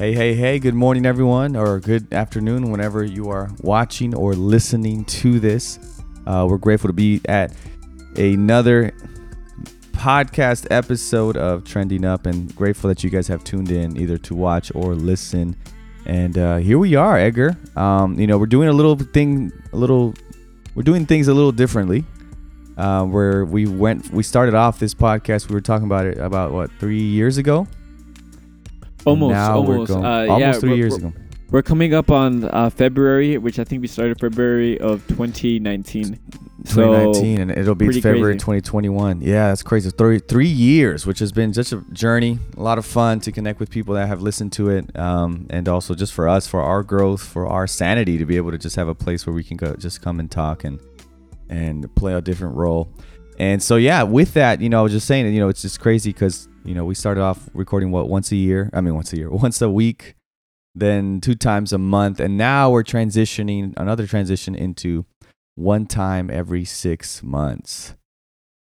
Hey, hey, hey, good morning, everyone, or good afternoon, whenever you are watching or listening to this. Uh, we're grateful to be at another podcast episode of Trending Up and grateful that you guys have tuned in either to watch or listen. And uh, here we are, Edgar. Um, you know, we're doing a little thing, a little, we're doing things a little differently. Uh, where we went, we started off this podcast, we were talking about it about what, three years ago? Almost, now we're almost, going- uh, almost yeah, 3 we're- years we're- ago. We're coming up on uh, February, which I think we started February of 2019. So 2019 and it'll be February crazy. 2021. Yeah, that's crazy. Three three years, which has been such a journey, a lot of fun to connect with people that have listened to it, um, and also just for us, for our growth, for our sanity, to be able to just have a place where we can go, just come and talk and and play a different role. And so yeah, with that, you know, I was just saying, you know, it's just crazy because you know we started off recording what once a year. I mean, once a year, once a week, then two times a month, and now we're transitioning another transition into one time every six months.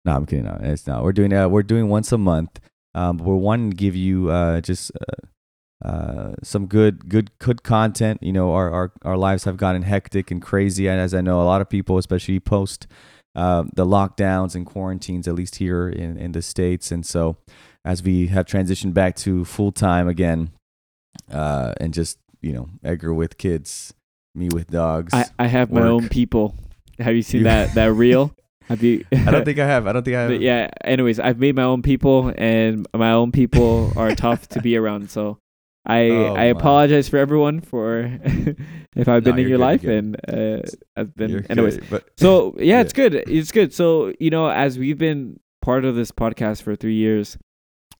No, I'm kidding. No, it's not. We're doing uh, we're doing once a month. Um, but we're wanting to give you uh, just uh, uh, some good good good content. You know, our, our our lives have gotten hectic and crazy, and as I know, a lot of people, especially post uh, the lockdowns and quarantines, at least here in in the states, and so as we have transitioned back to full time again, uh, and just you know, Edgar with kids, me with dogs. I, I have my own people. Have you seen that that reel? Have you? I don't think I have. I don't think I have. But yeah. Anyways, I've made my own people, and my own people are tough to be around. So I Oh, I my. apologize for everyone for if I've been No, in your good, life, and uh, I've been. You're anyways, good, but So yeah, Yeah. it's good. It's good. So you know, as we've been part of this podcast for three years,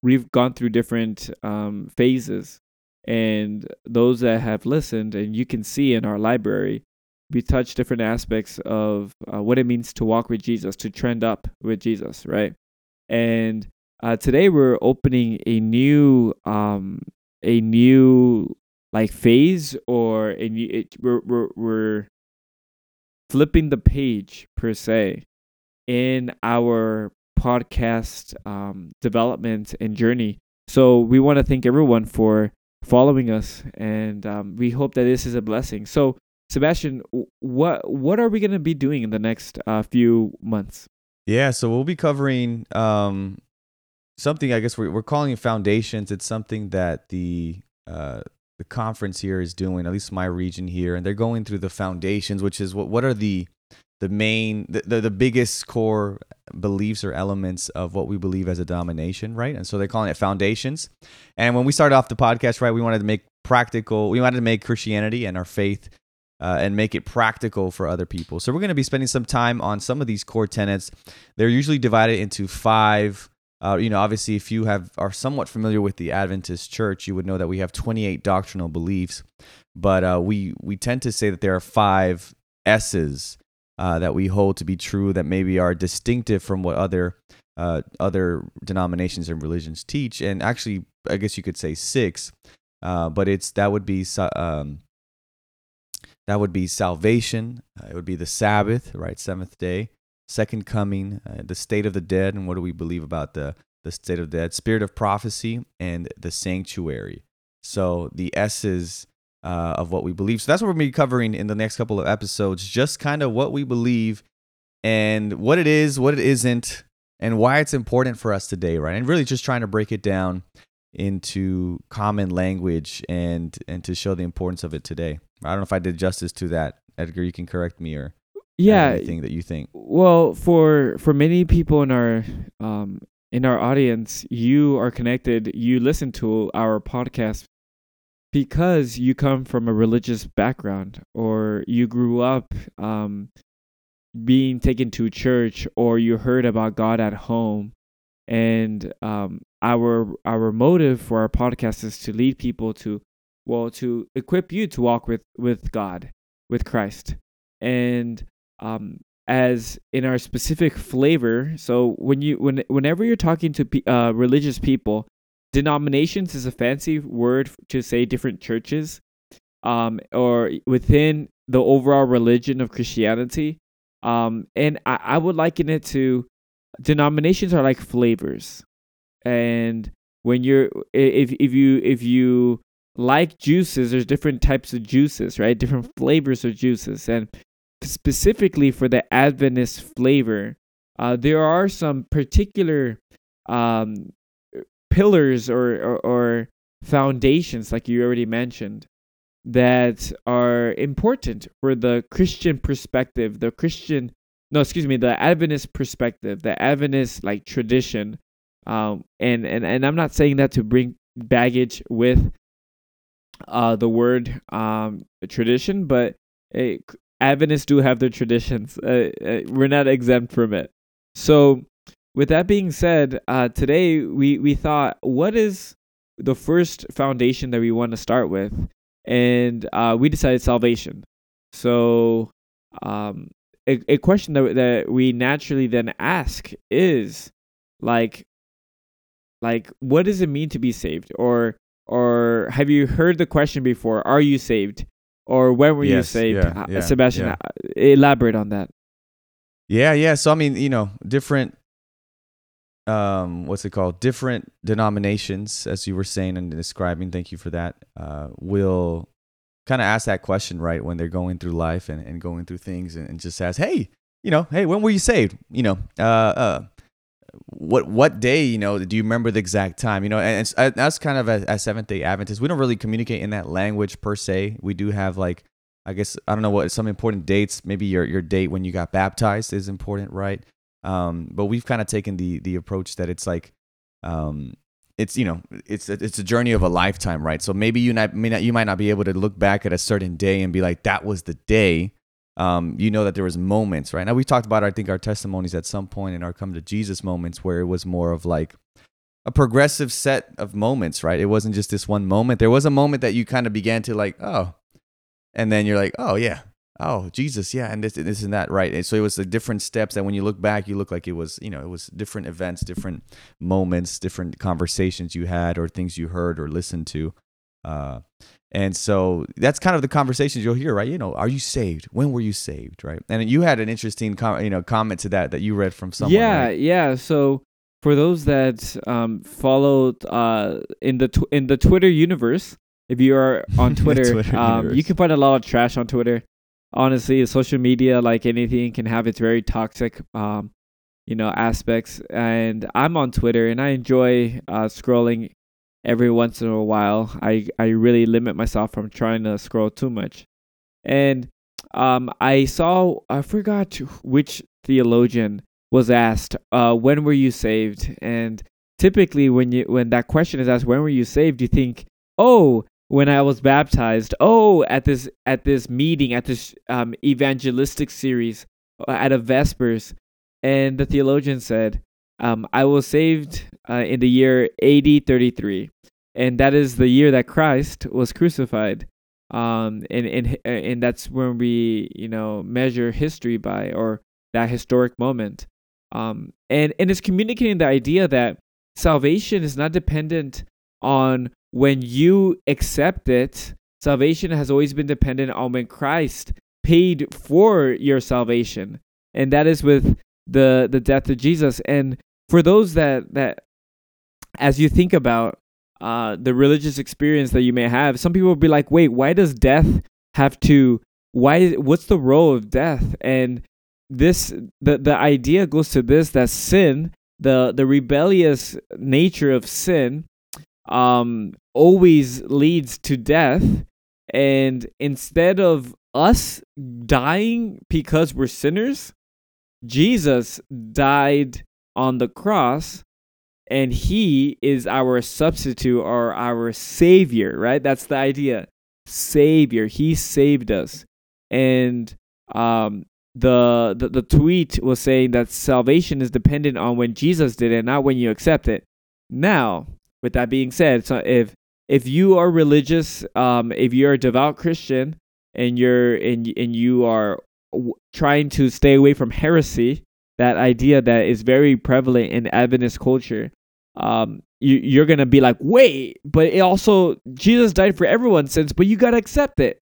we've gone through different um, phases, and those that have listened, and you can see in our library, we touch different aspects of uh, what it means to walk with Jesus, to trend up with Jesus, right? And uh, today we're opening a new, um, a new like phase or a new. It, we're we're we're flipping the page per se in our podcast um, development and journey. So we want to thank everyone for following us, and um, we hope that this is a blessing. So Sebastian, what what are we gonna be doing in the next uh, few months? yeah, so we'll be covering um, something. I guess we're we're calling it foundations. It's something that the uh, the conference here is doing, at least my region here, and they're going through the foundations, which is what what are the the main the, the, the biggest core beliefs or elements of what we believe as a denomination right and so they're calling it foundations and when we started off the podcast right we wanted to make practical we wanted to make christianity and our faith uh, and make it practical for other people so we're going to be spending some time on some of these core tenets they're usually divided into five uh, you know obviously if you have are somewhat familiar with the adventist church you would know that we have 28 doctrinal beliefs but uh, we we tend to say that there are five s's uh, that we hold to be true that maybe are distinctive from what other uh, other denominations and religions teach, and actually, I guess you could say six, uh, but it's that would be um, that would be salvation. Uh, it would be the Sabbath, right? Seventh day, second coming, uh, the state of the dead, and what do we believe about the the state of the dead? Spirit of prophecy and the sanctuary. So the S's uh, of what we believe. So that's what we're going to be covering in the next couple of episodes. Just kind of what we believe and what it is, what it isn't, and why it's important for us today, right? And really just trying to break it down into common language and and to show the importance of it today. I don't know if I did justice to that, Edgar. You can correct me or Yeah, anything that you think. Well, for for many people in our um in our audience, you are connected. You listen to our podcast because you come from a religious background, or you grew up um being taken to church, or you heard about God at home. And um, our our motive for our podcast is to lead people to, well, to equip you to walk with with God, with Christ, and um, as in our specific flavor. So when you when whenever you're talking to uh, religious people, denominations is a fancy word to say different churches, um, or within the overall religion of Christianity. Um, and I, I would liken it to denominations are like flavors, and when you're if if you if you like juices, there's different types of juices, right? Different flavors of juices. And specifically for the Adventist flavor, uh, there are some particular um, pillars or, or, or foundations, like you already mentioned, that are important for the Christian perspective, the Christian, no, excuse me, the Adventist perspective, the Adventist like tradition. Um, and, and, and I'm not saying that to bring baggage with uh, the word um, tradition, but uh, Adventists do have their traditions. Uh, uh, we're not exempt from it. So, with that being said, uh, today we, we thought, what is the first foundation that we want to start with? And uh, we decided salvation. So, um, a, a question that, that we naturally then ask is like, like, what does it mean to be saved? Or or have you heard the question before? Are you saved? Or when were yes, you saved? Yeah, uh, yeah, Sebastian, yeah. Uh, elaborate on that. Yeah, yeah. So I mean, you know, different um what's it called? Different denominations, as you were saying and describing, thank you for that, uh, will kind of ask that question, right, when they're going through life and, and going through things and, and just ask, Hey, you know, hey, when were you saved? You know, uh uh what what day you know do you remember the exact time you know and, and that's kind of a, a seventh day adventist. We don't really communicate in that language per se. We do have like i guess i don't know what some important dates. Maybe your your date when you got baptized is important right? Um but we've kind of taken the the approach that it's like um it's you know it's it's a journey of a lifetime right? So maybe you not, may not you might not be able to look back at a certain day and be like that was the day um, you know that there was moments right? Now we talked about i think our testimonies at some point in our come to jesus moments where it was more of like a progressive set of moments right? It wasn't just this one moment. There was a moment that you kind of began to like oh and then you're like oh yeah. Oh jesus yeah and this, and this and that right? And so it was the different steps that when you look back you look like it was you know it was different events different moments different conversations you had or things you heard or listened to uh, and so that's kind of the conversations you'll hear, right? You know, are you saved? When were you saved, right? And you had an interesting, com- you know, comment to that that you read from someone. Yeah, right? yeah. So for those that um, followed uh, in the tw- in the Twitter universe, if you are on Twitter, Twitter um, you can find a lot of trash on Twitter. Honestly, social media, like anything, can have its very toxic, um, you know, aspects. And I'm on Twitter, and I enjoy uh, scrolling every once in a while. I, I really limit myself from trying to scroll too much. And um, I saw, I forgot which theologian was asked, uh, when were you saved? And typically when you when that question is asked, when were you saved, you think, oh, when I was baptized, oh, at this at this meeting, at this um, evangelistic series, uh, at a Vespers, and the theologian said, um, I was saved uh, in the year AD 33, and that is the year that Christ was crucified. Um, and and uh, and that's when we you know measure history by or that historic moment. Um, and and it's communicating the idea that salvation is not dependent on when you accept it. Salvation has always been dependent on when Christ paid for your salvation, and that is with the the death of Jesus. And for those that that as you think about uh, the religious experience that you may have, some people will be like, "Wait, why does death have to? Why? What's the role of death?" And this, the the idea goes to this: that sin, the the rebellious nature of sin, um, always leads to death. And instead of us dying because we're sinners, Jesus died on the cross and he is our substitute or our savior, right? That's the idea. Savior. He saved us. And um the, the the tweet was saying that salvation is dependent on when Jesus did it, not when you accept it. Now, with that being said, so if if you are religious, um, if you're a devout Christian and you're and and you are w- trying to stay away from heresy, that idea that is very prevalent in Adventist culture. Um, you, you're gonna be like, wait, but it also Jesus died for everyone's sins, but you gotta accept it.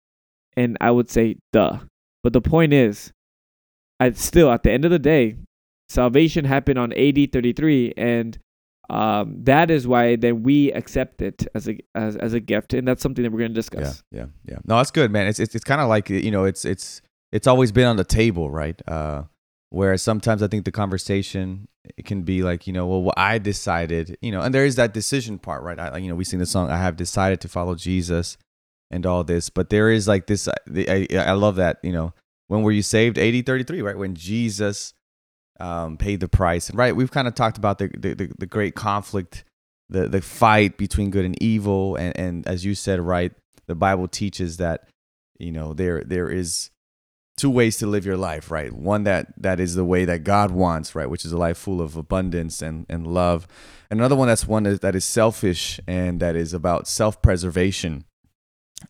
And I would say, duh. But the point is, I still at the end of the day, salvation happened on AD 33, and um, that is why then we accept it as a as, as a gift, and that's something that we're going to discuss. Yeah, yeah, yeah. No, that's good, man. It's it's, it's kind of like you know, it's it's it's always been on the table, right? Uh, whereas sometimes I think the conversation it can be like, you know, well, well, I decided, you know, and there is that decision part, right? I, you know, we sing the song, I have decided to follow Jesus, and all this, but there is like this. I, I love that, you know, when were you saved? AD, 33, right? When Jesus um, paid the price. And right, we've kind of talked about the, the, the great conflict, the, the fight between good and evil. And, and as you said, right, the Bible teaches that, you know, there there is two ways to live your life, right? One that that is the way that God wants, right, which is a life full of abundance and, and love. Another one that's one that is selfish and that is about self-preservation.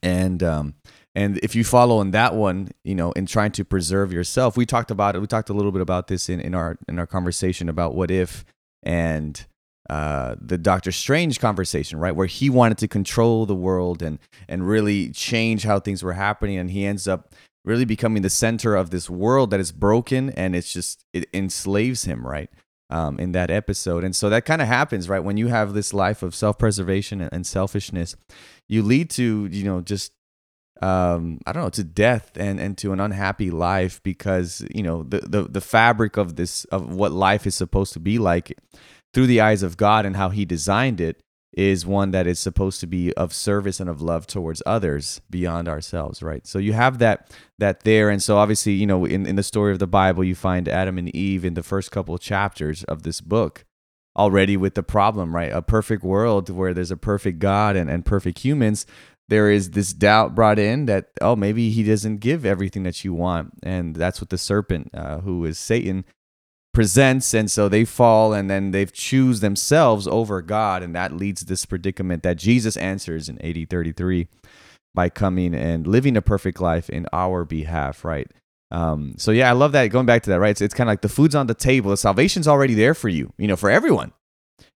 And um, and if you follow in that one, you know, in trying to preserve yourself, we talked about it. We talked a little bit about this in, in our in our conversation about what if and uh, the Doctor Strange conversation, right, where he wanted to control the world and and really change how things were happening, and he ends up really becoming the center of this world that is broken, and it's just it enslaves him, right, um, in that episode, and so that kind of happens, right, when you have this life of self preservation and, and selfishness, you lead to you know just um, I don't know, to death and, and to an unhappy life because, you know, the, the, the fabric of this, of what life is supposed to be like through the eyes of God and how he designed it is one that is supposed to be of service and of love towards others beyond ourselves, right? So you have that that there. And so obviously, you know, in, in the story of the Bible, you find Adam and Eve in the first couple of chapters of this book already with the problem, right? A perfect world where there's a perfect God and, and perfect humans, there is this doubt brought in that oh maybe he doesn't give everything that you want and that's what the serpent uh, who is satan presents and so they fall and then they choose themselves over god and that leads this predicament that jesus answers in AD 33 by coming and living a perfect life in our behalf right? Um, so yeah i love that going back to that right? It's, it's kind of like the food's on the table the salvation's already there for you you know for everyone.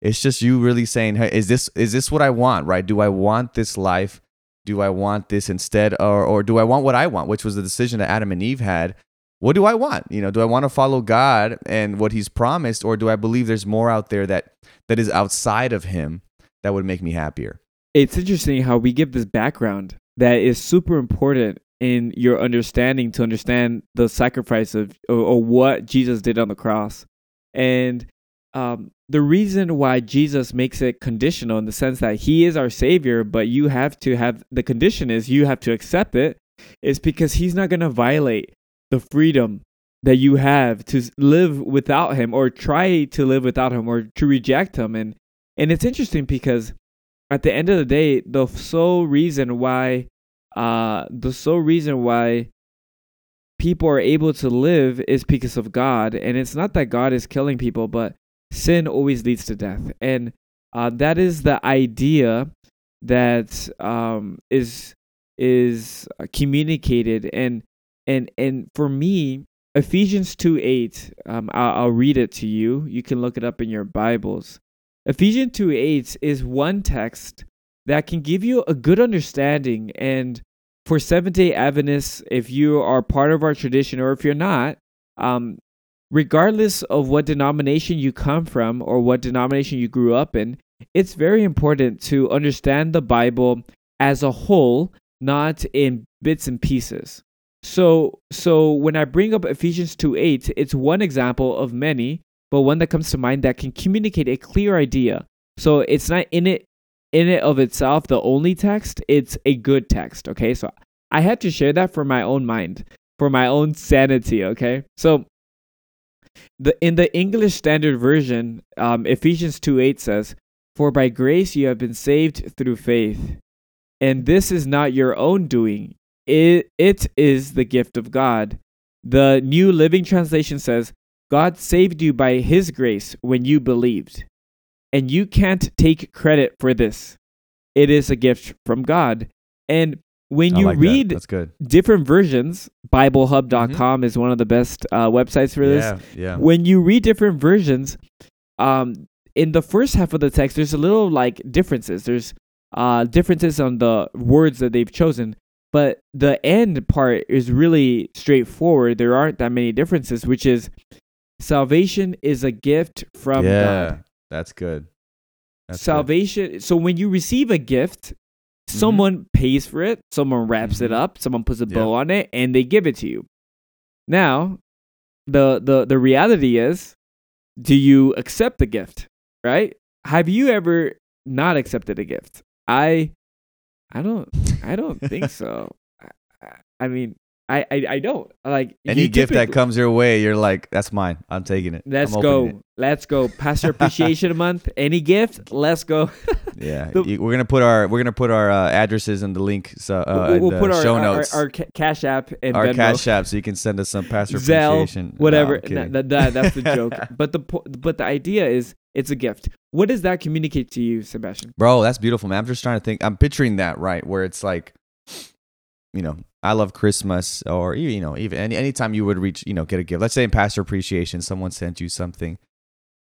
It's just you really saying hey is this is this what i want right? Do i want this life? Do I want this instead or or do I want what I want, which was the decision that Adam and Eve had? What do I want? You know, do I want to follow God and what he's promised or do I believe there's more out there that that is outside of him that would make me happier? It's interesting how we give this background that is super important in your understanding to understand the sacrifice of or, or what Jesus did on the cross. And um, the reason why Jesus makes it conditional in the sense that he is our savior, but you have to have the condition is you have to accept it, is because he's not going to violate the freedom that you have to live without him or try to live without him or to reject him. And and it's interesting because at the end of the day, the sole reason why uh the sole reason why people are able to live is because of God. And it's not that God is killing people, but sin always leads to death. And uh, that is the idea that um, is is communicated and and and for me ephesians 2 8 um, I'll, I'll read it to you. You can look it up in your bibles. Ephesians 2 8 is one text that can give you a good understanding. And for seventh day adventists if you are part of our tradition or if you're not um, regardless of what denomination you come from or what denomination you grew up in, it's very important to understand the Bible as a whole, not in bits and pieces. So, so when I bring up Ephesians 2 8, it's one example of many, but one that comes to mind that can communicate a clear idea. So it's not in it in it of itself the only text, it's a good text. Okay. So I had to share that for my own mind, for my own sanity. Okay. So the in the English Standard Version, um, Ephesians 2 8 says, For by grace you have been saved through faith. And this is not your own doing, it, it is the gift of God. The New Living Translation says, God saved you by his grace when you believed. And you can't take credit for this. It is a gift from God. And when you like read that. that's good different versions biblehub.com mm-hmm. is one of the best uh, websites for this yeah, yeah. when you read different versions um, in the first half of the text there's a little like differences there's uh, differences on the words that they've chosen but the end part is really straightforward there aren't that many differences which is salvation is a gift from yeah, god that's good That's good. salvation. So when you receive a gift, someone pays for it, someone wraps it Mhm. up, someone puts a bow on it, and they give it to you. Now, the the the reality is, do you accept the gift? Right? Have you ever not accepted a gift? I, I don't. I don't think so. I, I mean, I, I I don't like Any gift that comes your way, you're like, that's mine. I'm taking it. Let's go. it." Let's go. Pastor Appreciation Month. Any gift? Let's go. Yeah, The- we're gonna put our we're gonna put our uh, addresses in the link so uh, we'll we'll the put our, show our, notes. our, our ca- Cash App and our Venmo. cash app so you can send us some pastor Zelle, appreciation. Whatever. Kidding. that, that, that's the joke. but the but the idea is it's a gift. What does that communicate to you, Sebastian? Bro, that's beautiful, man. I'm just trying to think. I'm picturing that right where it's like, you know, I love Christmas, or you know, even any anytime you would reach, you know, get a gift. Let's say in pastor appreciation, someone sent you something.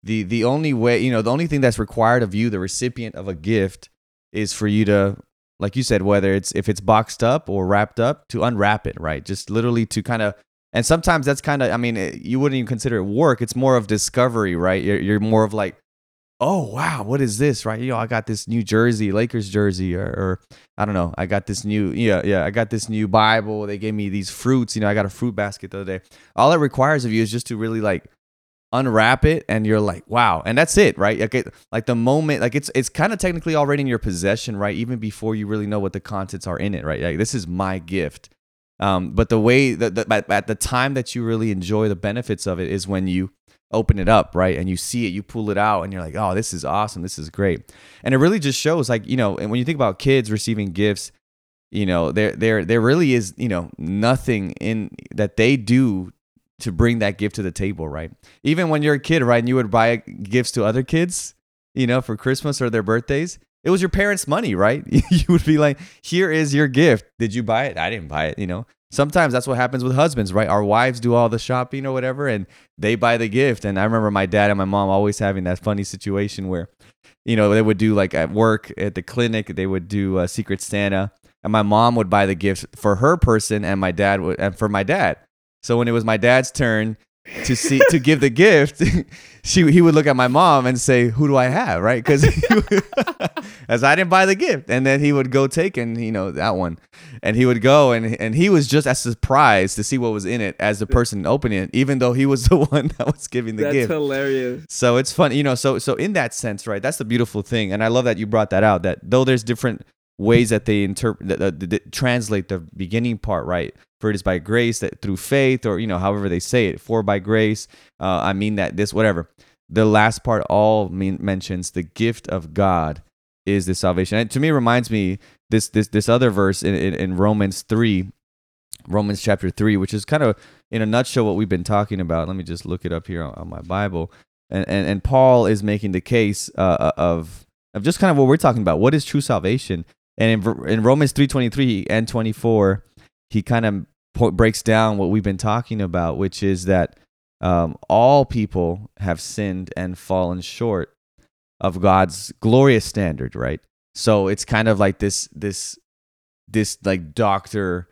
The the only way, you know, the only thing that's required of you, the recipient of a gift, is for you to, like you said, whether it's if it's boxed up or wrapped up, to unwrap it, right? Just literally to kind of. And sometimes that's kind of, I mean, it, you wouldn't even consider it work. It's more of discovery, right? You're, you're more of like, oh wow what is this? Right? You know i got this new jersey lakers jersey or, or i don't know i got this new yeah yeah i got this new bible they gave me these fruits you know i got a fruit basket the other day. All it requires of you is just to really like unwrap it and you're like wow and that's it right? Like, it, like the moment like it's it's kind of technically already in your possession right? Even before you really know what the contents are in it right? Like this is my gift um, but the way that at, the time that you really enjoy the benefits of it is when you open it up, right? And you see it, you pull it out, and you're like, oh, this is awesome. This is great. And it really just shows, like, you know, and when you think about kids receiving gifts, you know, there there there really is, you know, nothing in that they do to bring that gift to the table, right? Even when you're a kid, right, and you would buy gifts to other kids, you know, for Christmas or their birthdays, it was your parents' money, right? you would be like, here is your gift. Did you buy it? I didn't buy it, you know. Sometimes that's what happens with husbands, right? Our wives do all the shopping or whatever, and they buy the gift. And I remember my dad and my mom always having that funny situation where, you know, they would do like at work, at the clinic, they would do a Secret Santa, and my mom would buy the gift for her person, and my dad would, and for my dad. So when it was my dad's turn to see to give the gift, she he would look at my mom and say, "Who do I have?" Right? Because as I didn't buy the gift, and then he would go take and you know that one, and he would go and and he was just as surprised to see what was in it as the person opening it, even though he was the one that was giving the That's gift. That's hilarious. So it's fun, you know. So so in that sense, right? That's the beautiful thing, and I love that you brought that out. That though there's different ways that they interpret, that, that, that translate the beginning part, right? For it is by grace that through faith, or you know, however they say it. For by grace, uh, I mean that this whatever. The last part all mean, mentions the gift of God is the salvation. And to me, reminds me this this this other verse in, in, in Romans three, Romans chapter three, which is kind of in a nutshell what we've been talking about. Let me just look it up here on, on my Bible. And, and and Paul is making the case uh, of of just kind of what we're talking about. What is true salvation? And in, in Romans three twenty three and twenty four, he kind of po- breaks down what we've been talking about, which is that um, all people have sinned and fallen short of God's glorious standard, right? So it's kind of like this this this like doctor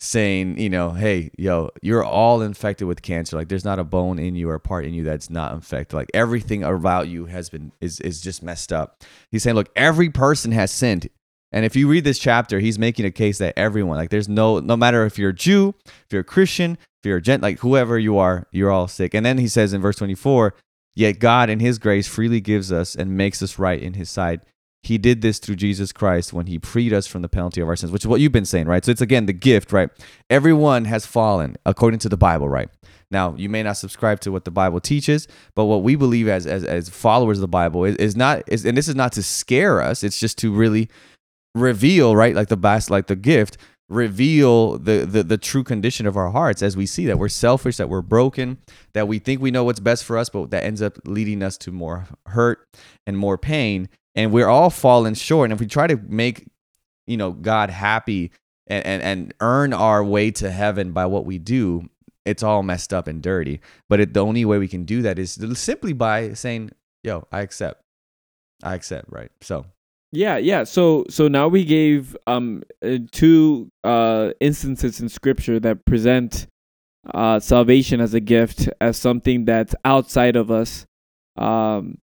saying, you know, hey, yo, you're all infected with cancer. Like there's not a bone in you or a part in you that's not infected. Like everything about you has been is is just messed up. He's saying, look, every person has sinned. And if you read this chapter, he's making a case that everyone, like there's no no matter if you're a Jew, if you're a Christian, if you're a gent, like whoever you are, you're all sick. And then he says in verse 24, yet God in his grace freely gives us and makes us right in his sight. He did this through Jesus Christ when he freed us from the penalty of our sins, which is what you've been saying, right? So it's again the gift, right? Everyone has fallen according to the Bible, right? Now, you may not subscribe to what the Bible teaches, but what we believe as as, as followers of the Bible is, is not is and this is not to scare us, it's just to really reveal, right? Like the best like the gift, reveal the, the the true condition of our hearts as we see that we're selfish, that we're broken, that we think we know what's best for us, but that ends up leading us to more hurt and more pain. And we're all falling short. And if we try to make, you know, God happy and, and, and earn our way to heaven by what we do, it's all messed up and dirty. But it, the only way we can do that is simply by saying, yo, I accept. I accept, right? So Yeah, yeah. So so now we gave um uh, two uh instances in scripture that present uh salvation as a gift as something that's outside of us um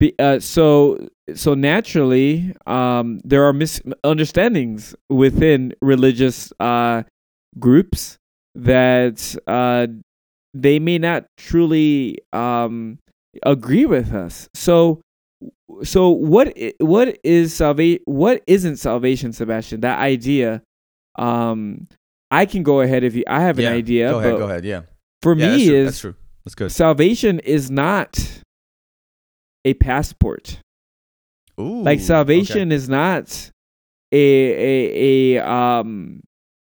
Be, uh, so so naturally, um, there are misunderstandings within religious uh, groups that uh, they may not truly um, agree with us. So so what what is salvation what isn't salvation sebastian that idea um i can go ahead if you i have yeah, an idea Go ahead. Go ahead. Yeah. for yeah, me that's true. is that's true. That's good. salvation is not a passport Ooh. like salvation is not a a a um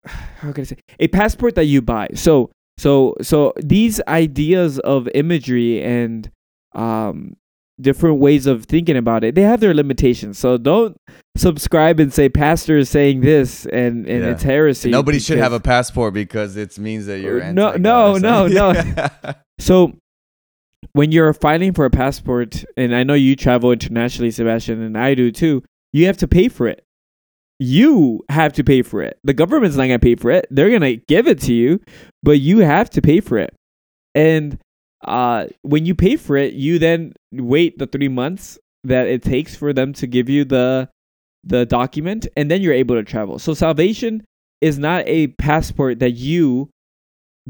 how can I say a passport that you buy. So so so these ideas of imagery and um different ways of thinking about it, they have their limitations. So don't subscribe and say pastor is saying this and and Yeah. it's heresy. Nobody should have a passport because it means that you're no, no, no, no. So when you're filing for a passport, and I know you travel internationally, Sebastian, and I do too, you have to pay for it. You have to pay for it. The government's not gonna pay for it. They're gonna give it to you, but you have to pay for it. And uh, when you pay for it, you then wait the three months that it takes for them to give you the the document, and then you're able to travel. So salvation is not a passport that you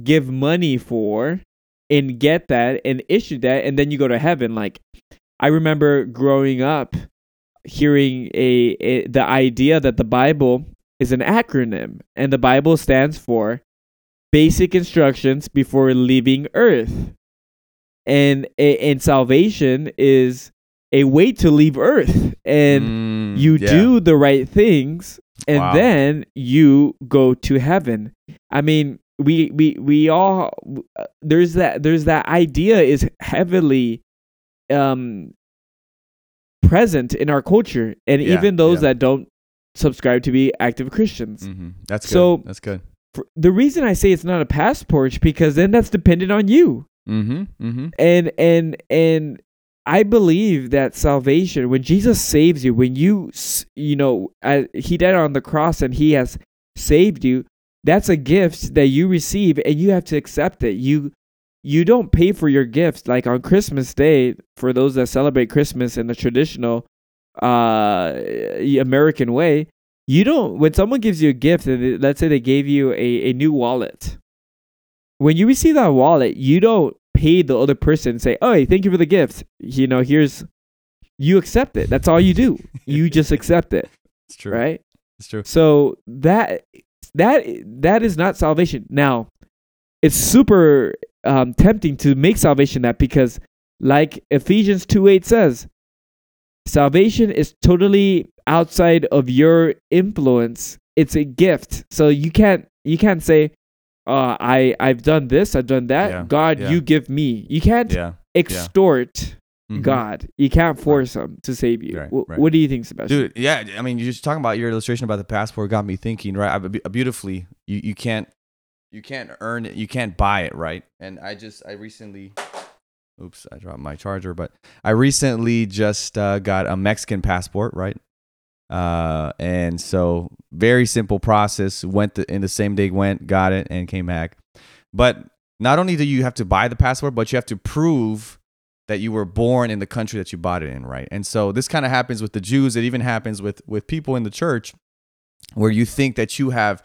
give money for and get that and issue that and then you go to heaven like i remember growing up hearing a, a the idea that the bible is an acronym and the bible stands for basic instructions before leaving earth and and salvation is a way to leave earth and Mm, you yeah. do the right things and Wow. then you go to heaven i mean we we we all uh, there's that there's that idea is heavily um present in our culture and Yeah, even those yeah. that don't subscribe to be active christians Mhm. That's good. So- that's good. The reason i say it's not a passport is because then that's dependent on you Mm-hmm. Mm-hmm. and and and I believe that salvation, when Jesus saves you, when you you know uh, he died on the cross and he has saved you, that's a gift that you receive and you have to accept it. You you don't pay for your gift like on Christmas Day for those that celebrate Christmas in the traditional uh American way. You don't when someone gives you a gift and let's say they gave you a, a new wallet. When you receive that wallet, you don't pay the other person and say, "Oh, hey, thank you for the gift." You know, here's you accept it. That's all you do. You just accept it, It's true. right? It's true. So that that that is not salvation. Now, it's super um, tempting to make salvation that because, like Ephesians two eight says, salvation is totally outside of your influence. It's a gift, so you can't you can't say, uh, "I I've done this, I've done that." Yeah, God, yeah. you give me. You can't extort Mhm. God. You can't force him to save you. Right, Wh- right. What do you think, Sebastian? Dude, yeah. I mean, you're just talking about your illustration about the passport got me thinking, right? I, beautifully, you, you can't you can't earn it, you can't buy it, right? And I just I recently, oops, I dropped my charger, but I recently just uh, got a Mexican passport, right? Uh, and so very simple process. Went the, in the same day, went, got it, and came back. But not only do you have to buy the passport, but you have to prove that you were born in the country that you bought it in, right? And so this kind of happens with the Jews. It even happens with with people in the church, where you think that you have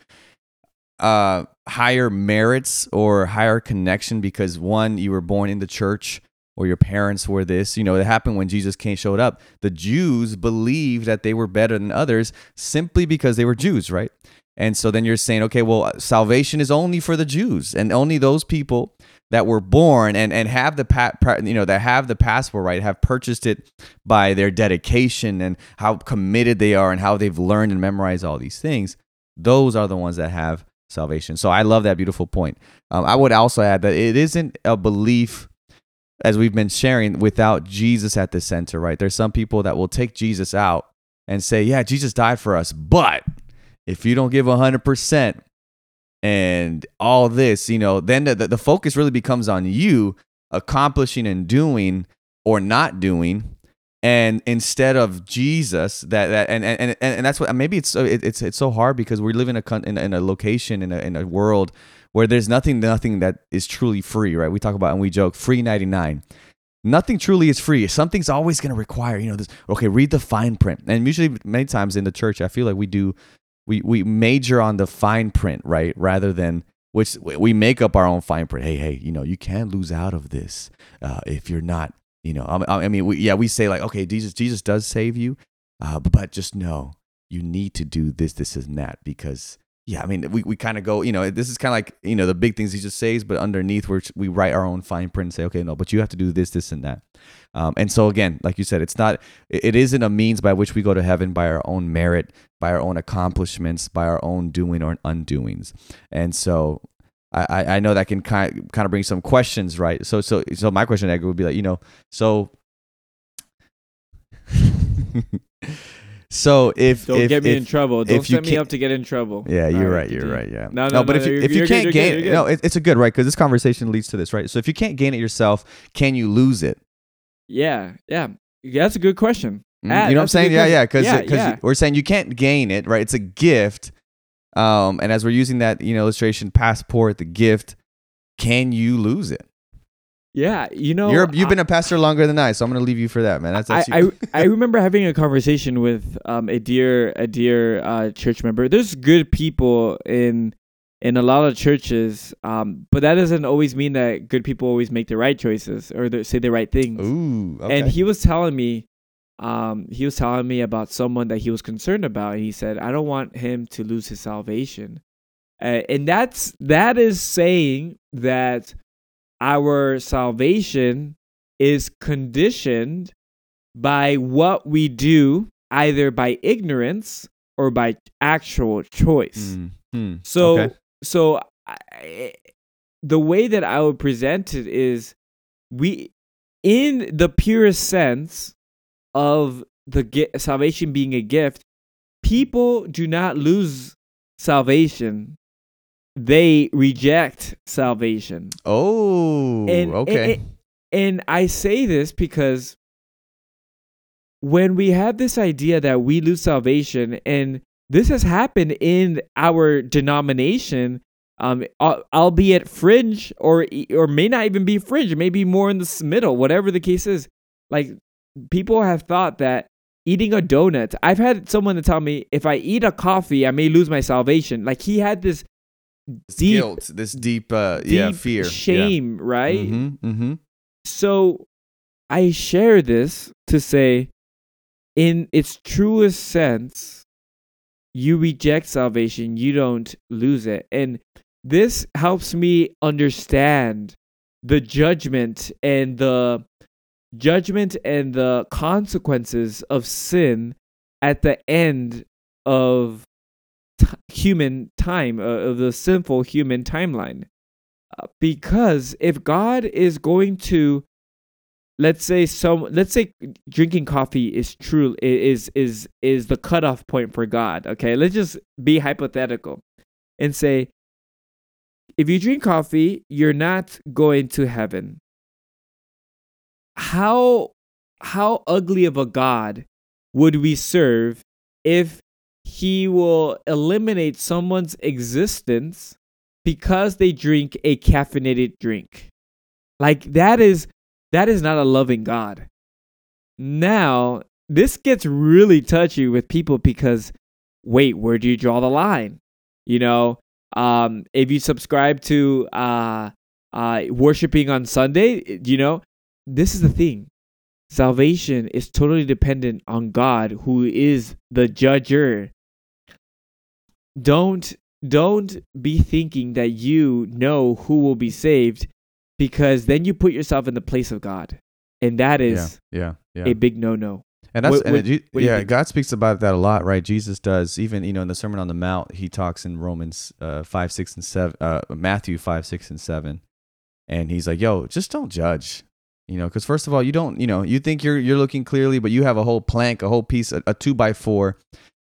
uh, higher merits or higher connection because one, you were born in the church or your parents were this. You know, it happened when Jesus came showed up. The Jews believed that they were better than others simply because they were Jews, right? And so then you're saying, okay, well, salvation is only for the Jews and only those people that were born and, and have the pa- you know that have the passport right have purchased it by their dedication and how committed they are and how they've learned and memorized all these things. Those are the ones that have salvation. So I love that beautiful point. Um, I would also add that it isn't a belief as we've been sharing without Jesus at the center, right? There's some people that will take Jesus out and say, "Yeah, Jesus died for us, but if you don't give 100% and all this, you know, then the, the focus really becomes on you accomplishing and doing or not doing and instead of Jesus that that and and, and, and that's what maybe it's it's it's so hard because we live in a in, in a location in a in a world where there's nothing nothing that is truly free right we talk about and we joke free 99 nothing truly is free. Something's always going to require, you know, this. Okay, read the fine print. And usually, many times in the church, I feel like we do, we we major on the fine print, right, rather than which we make up our own fine print. Hey, hey, you know, you can't lose out of this uh, if you're not, you know. I, I mean, we, yeah, we say like, okay, Jesus, Jesus does save you, uh, but just know you need to do this, this, and that because yeah, I mean, we, we kind of go, you know, this is kind of like, you know, the big things he just says, but underneath we we write our own fine print and say, okay, no, but you have to do this, this, and that. Um, and so again, like you said, it's not, it isn't a means by which we go to heaven by our own merit, by our own accomplishments, by our own doing or undoings. And so I, I know that can kind kind of bring some questions, right? So, so, so my question, Edgar, would be like, you know, so So if don't if, get me if, in trouble, don't set me up to get in trouble. Yeah, you're right. You're right. Yeah. No, no, no but no, if you if you can't good, gain, no, it, it's a good right because this conversation leads to this, right? So if you can't gain it yourself, can you lose it? Yeah, yeah, yeah that's a good question. Mm, ah, you know what I'm saying? Yeah, yeah. Because yeah, yeah. we're saying you can't gain it, right? It's a gift. Um, and as we're using that, you know, illustration, passport, the gift, can you lose it? Yeah, you know, You're, you've been a pastor longer than I, so I'm gonna leave you for that, man. That's, that's I, I, I remember having a conversation with um, a dear a dear uh, church member. There's good people in in a lot of churches, um, but that doesn't always mean that good people always make the right choices or say the right things. Ooh, okay. And he was telling me, um, he was telling me about someone that he was concerned about. And he said, "I don't want him to lose his salvation," uh, and that's that is saying that our salvation is conditioned by what we do, either by ignorance or by actual choice. Mm-hmm. So, okay. so I, the way that I would present it is, we, in the purest sense of the salvation being a gift, people do not lose salvation they reject salvation. Oh, and, okay. And, and I say this because when we have this idea that we lose salvation, and this has happened in our denomination, um, albeit fringe or or may not even be fringe, maybe more in the middle, whatever the case is. Like people have thought that eating a donut. I've had someone to tell me if I eat a coffee, I may lose my salvation. Like he had this this deep guilt, this deep, uh, deep yeah, fear, shame, yeah. right? Mm-hmm, mm-hmm. So I share this to say, in its truest sense, you reject salvation, you don't lose it. And this helps me understand the judgment and the judgment and the consequences of sin at the end of t- human time, uh, the sinful human timeline. Uh, because if God is going to, let's say some, let's say drinking coffee is true, is is is the cutoff point for God. Okay, let's just be hypothetical, and say, if you drink coffee, you're not going to heaven. How how ugly of a God would we serve if he will eliminate someone's existence because they drink a caffeinated drink. Like that is that is not a loving God. Now, this gets really touchy with people because wait, where do you draw the line? You know, um if you subscribe to uh uh worshiping on Sunday, you know, this is the thing. Salvation is totally dependent on God, who is the judger. Don't don't be thinking that you know who will be saved because then you put yourself in the place of God. And that is yeah, yeah, yeah. a big no-no. And that's what, and it, yeah, God speaks about that a lot, right? Jesus does. Even you know in the Sermon on the Mount, he talks in Romans uh, five, six, and seven, uh, Matthew five, six, and seven, and he's like, "Yo, just don't judge." You know, because first of all, you don't, you know, you think you're you're looking clearly, but you have a whole plank, a whole piece, a, a two by four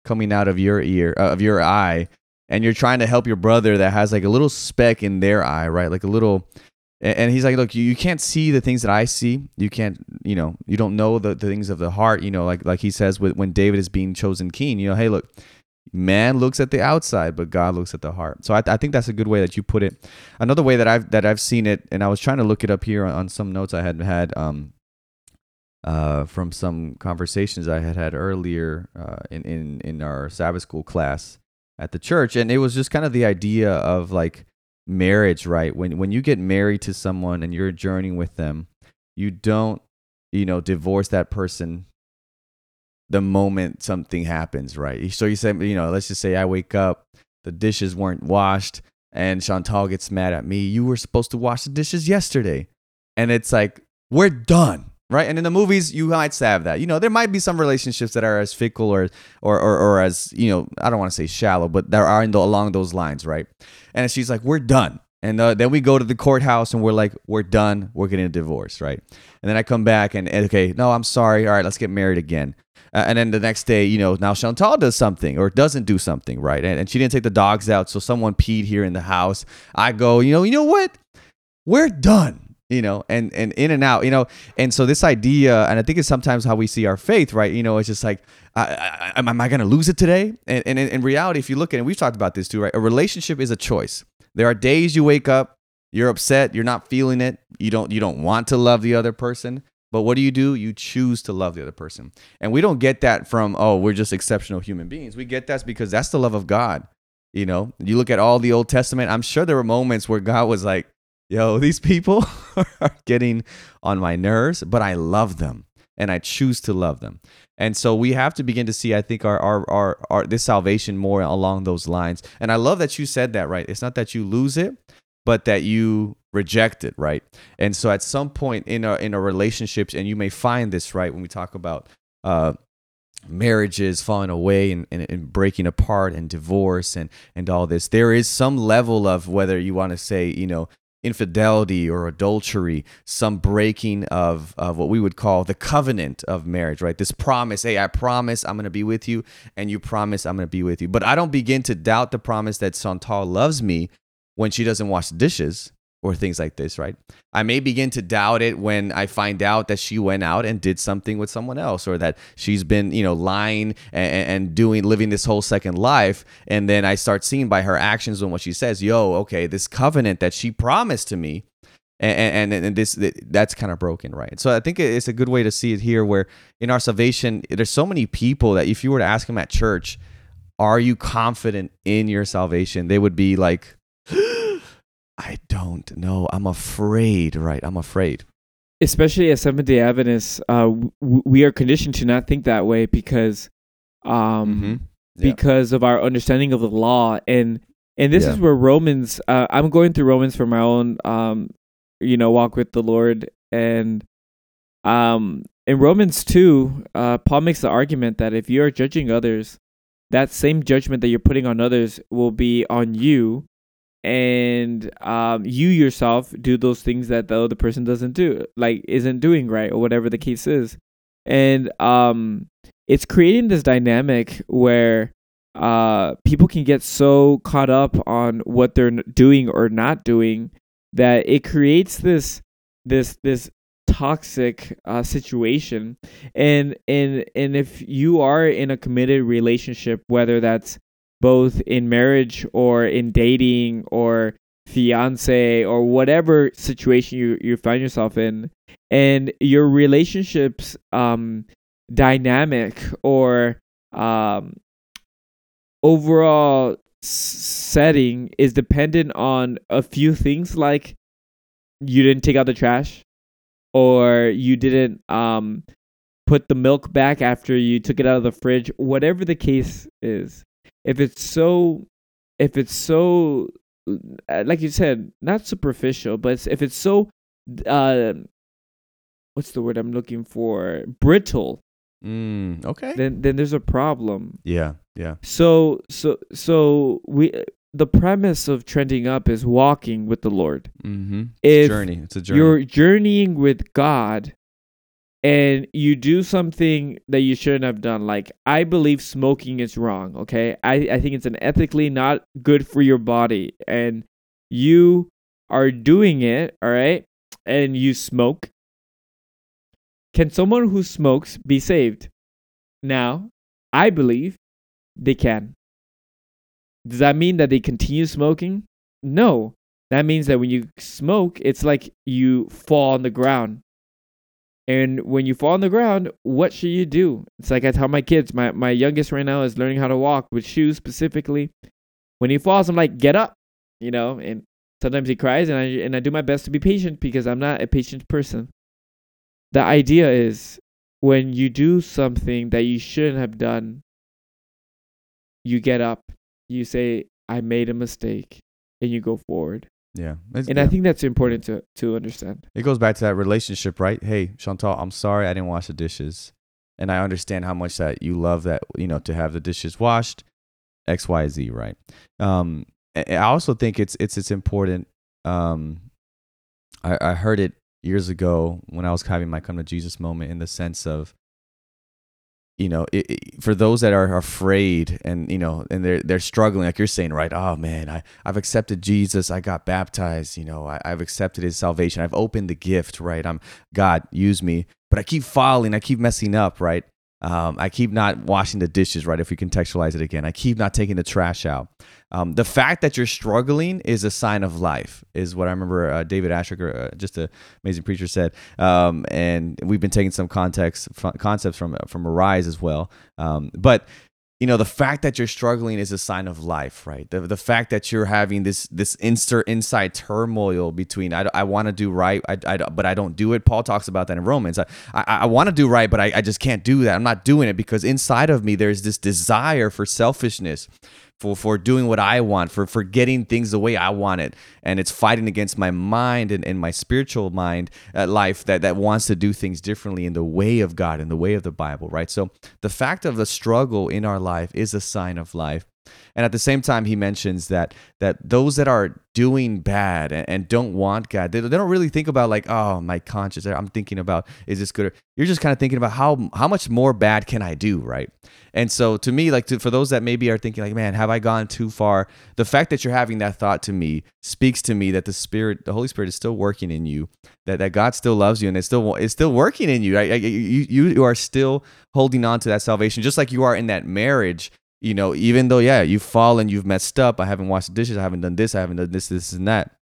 coming out of your ear, uh, of your eye, and you're trying to help your brother that has like a little speck in their eye, right? Like a little. And he's like, look, you, you can't see the things that I see. You can't, you know, you don't know the, the things of the heart. You know, like like he says with, when David is being chosen king. You know, hey, look, man looks at the outside but god looks at the heart so I, I, think that's a good way that you put it another way that i've that i've seen it and i was trying to look it up here on, on some notes i had had um uh, from some conversations I had had earlier uh, in, in in our Sabbath school class at the church, and it was just kind of the idea of like marriage, right? When when you get married to someone and you're journeying with them, you don't, you know, divorce that person the moment something happens, right? So you say, you know, let's just say I wake up, the dishes weren't washed, and Chantal gets mad at me. You were supposed to wash the dishes yesterday, and it's like we're done right? And in the movies, you might have that. You know, there might be some relationships that are as fickle or or or, or as you know, I don't want to say shallow, but there are the, along those lines, right? And she's like, "We're done." And uh, then we go to the courthouse and we're like, we're done. We're getting a divorce, right? And then I come back and, okay, no, I'm sorry. All right, let's get married again. Uh, and then the next day, you know, now Chantal does something or doesn't do something, right? And, and she didn't take the dogs out, so someone peed here in the house. I go, you know, you know what? We're done you know and and in and out you know and so this idea and i think it's sometimes how we see our faith right? You know it's just like I, I, am i going to lose it today? And, and in, reality if you look at it we've talked about this too right? A relationship is a choice. There are days you wake up you're upset you're not feeling it you don't you don't want to love the other person but what do you do? You choose to love the other person. And we don't get that from oh we're just exceptional human beings. We get that because that's the love of god you know? You look at all the old testament i'm sure there were moments where god was like yo, these people are getting on my nerves, but I love them and I choose to love them. And so we have to begin to see, I think, our, our, our, our this salvation more along those lines. And I love that you said that, right? It's not that you lose it, but that you reject it, right? And so at some point in our in our relationships, and you may find this right when we talk about uh, marriages falling away and, and, and, breaking apart and divorce and, and all this there is some level of whether you want to say you know infidelity or adultery, some breaking of, of what we would call the covenant of marriage, right? This promise, hey, I promise I'm going to be with you, and you promise I'm going to be with you. But I don't begin to doubt the promise that Chantal loves me when she doesn't wash the dishes or things like this, right? I may begin to doubt it when I find out that she went out and did something with someone else or that she's been, you know, lying and, and, doing, living this whole second life. And then I start seeing by her actions and what she says, yo, okay, this covenant that she promised to me. And, and, and this that's kind of broken right so i think it's a good way to see it here where in our salvation there's so many people that if you were to ask them at church are you confident in your salvation they would be like I don't know. I'm afraid, right? I'm afraid. Especially as Seventh day Adventists, uh, w- we are conditioned to not think that way because um, mm-hmm. yeah. because of our understanding of the law. And and this yeah. is where Romans, uh, I'm going through Romans for my own, um, you know, walk with the Lord. And um, in Romans 2, uh, Paul makes the argument that if you're judging others, that same judgment that you're putting on others will be on you and um, you yourself do those things that the other person doesn't do, like isn't doing right or whatever the case is, and um, it's creating this dynamic where uh, people can get so caught up on what they're doing or not doing that it creates this this this toxic uh, situation. And and and if you are in a committed relationship whether that's both in marriage or in dating or fiance or whatever situation you, you find yourself in. And your relationships um dynamic or um overall setting is dependent on a few things like you didn't take out the trash or you didn't um put the milk back after you took it out of the fridge whatever the case is if it's so if it's so uh, like you said not superficial but if it's so uh what's the word i'm looking for? Brittle mm, okay. then then there's a problem. Yeah yeah. So so so we the premise of trending up is walking with the lord. Mm-hmm. it's if a journey. It's a journey. you're journeying with god and you do something that you shouldn't have done. Like i believe smoking is wrong okay? I, I think it's an ethically not good for your body and you are doing it all right and you smoke. Can someone who smokes be saved? Now i believe they can. Does that mean that they continue smoking? No. That means that when you smoke it's like you fall on the ground And when you fall on the ground, what should you do? It's like I tell my kids, my, my youngest right now is learning how to walk with shoes specifically. When he falls, I'm like, get up, you know, and sometimes he cries and I and I do my best to be patient because I'm not a patient person. The idea is when you do something that you shouldn't have done, you get up, you say, I made a mistake, and you go forward. Yeah. And yeah. I think that's important to, to understand. it goes back to that relationship, right? Hey, Chantal, I'm sorry I didn't wash the dishes. And I understand how much that you love that, you know, to have the dishes washed, X, Y, Z, right? Um, I I also think it's it's it's important. Um, I, I heard it years ago when I was having my come to Jesus moment in the sense of, you know, it, it- for those that are afraid and you know, and they're they're struggling, like you're saying, right? Oh man, I I've accepted Jesus. I got baptized. You know, I, I've accepted His salvation. I've opened the gift, right? I'm God, use me. But I keep falling. I keep messing up, right? Um, I keep not washing the dishes, right? If we contextualize it again, I keep not taking the trash out. Um, the fact that you're struggling is a sign of life, is what I remember uh, David Asher, uh, just an amazing preacher, said. Um, and we've been taking some context fr- concepts from from Arise as well. Um, but you know, the fact that you're struggling is a sign of life, right? The, the fact that you're having this this insert inside turmoil between I, I want to do right, I, I, but I don't do it. Paul talks about that in Romans. I, I, I want to do right, but I, I just can't do that. I'm not doing it because inside of me there's this desire for selfishness, for for doing what I want, for for getting things the way I want it, and it's fighting against my mind and, and my spiritual mind uh, life that that wants to do things differently in the way of God, in the way of the Bible, right? So the fact of the struggle in our life is a sign of life. And at the same time, he mentions that that those that are doing bad and, and don't want God, they, they don't really think about like, oh, my conscience. I'm thinking about is this good? You're just kind of thinking about how how much more bad can I do, right? And so to me, like to, for those that maybe are thinking like, man, have I gone too far? The fact that you're having that thought to me speaks to me that the Spirit, the Holy Spirit, is still working in you. That that God still loves you and it's still it's still working in you. Right? You, you you are still holding on to that salvation, just like you are in that marriage you know, even though, yeah, you've fallen, you've messed up, I haven't washed the dishes, I haven't done this, I haven't done this, this, and that,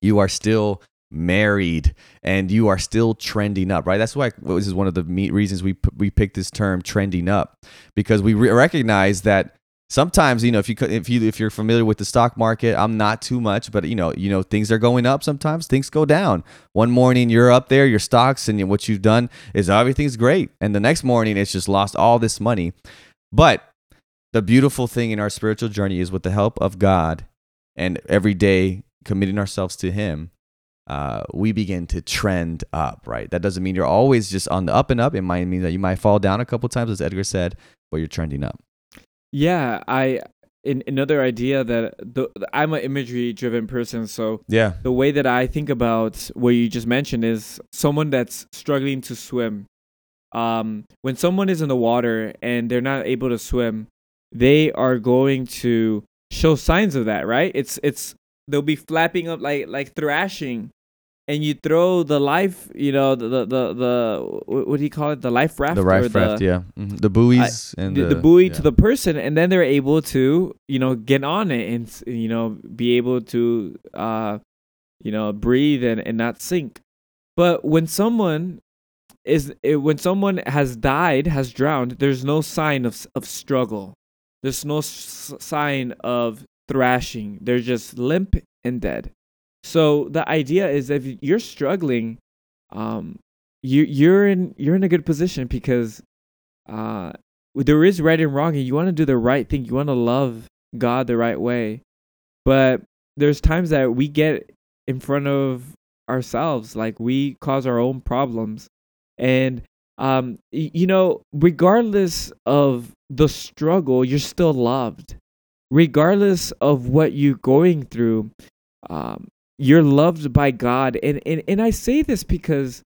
you are still married and you are still trending up, right? That's why this is one of the reasons we, we picked this term trending up because we re- recognize that sometimes you know if you if you if you're familiar with the stock market i'm not too much but you know you know things are going up sometimes things go down. One morning you're up there your stocks and what you've done is everything's great and the next morning it's just lost all this money. But the beautiful thing in our spiritual journey is with the help of God and every day committing ourselves to Him, uh, we begin to trend up, right? That doesn't mean you're always just on the up and up. It might mean that you might fall down a couple times, as Edgar said, but you're trending up. Yeah, I in, another idea that the, I'm an imagery driven person, so Yeah. the way that I think about what you just mentioned is someone that's struggling to swim. Um, when someone is in the water and they're not able to swim, they are going to show signs of that, right? It's it's they'll be flapping up like like thrashing, and you throw the life, you know, the the the, the what do you call it, the life raft, The or rife the, raft, yeah. Mhm. The buoys and the, the, the buoy yeah. to the person and then they're able to you know get on it and you know be able to uh you know breathe and, and not sink but when someone is eh, when someone has died has drowned there's no sign of of struggle there's no s- sign of thrashing. They're just limp and dead. So the idea is if you're struggling um you you're in you're in a good position because uh there is right and wrong and you want to do the right thing. You want to love god the right way. But there's times that we get in front of ourselves like we cause our own problems. And um you know regardless of the struggle you're still loved. Regardless of what you're going through um you're loved by god. And and, and i say this because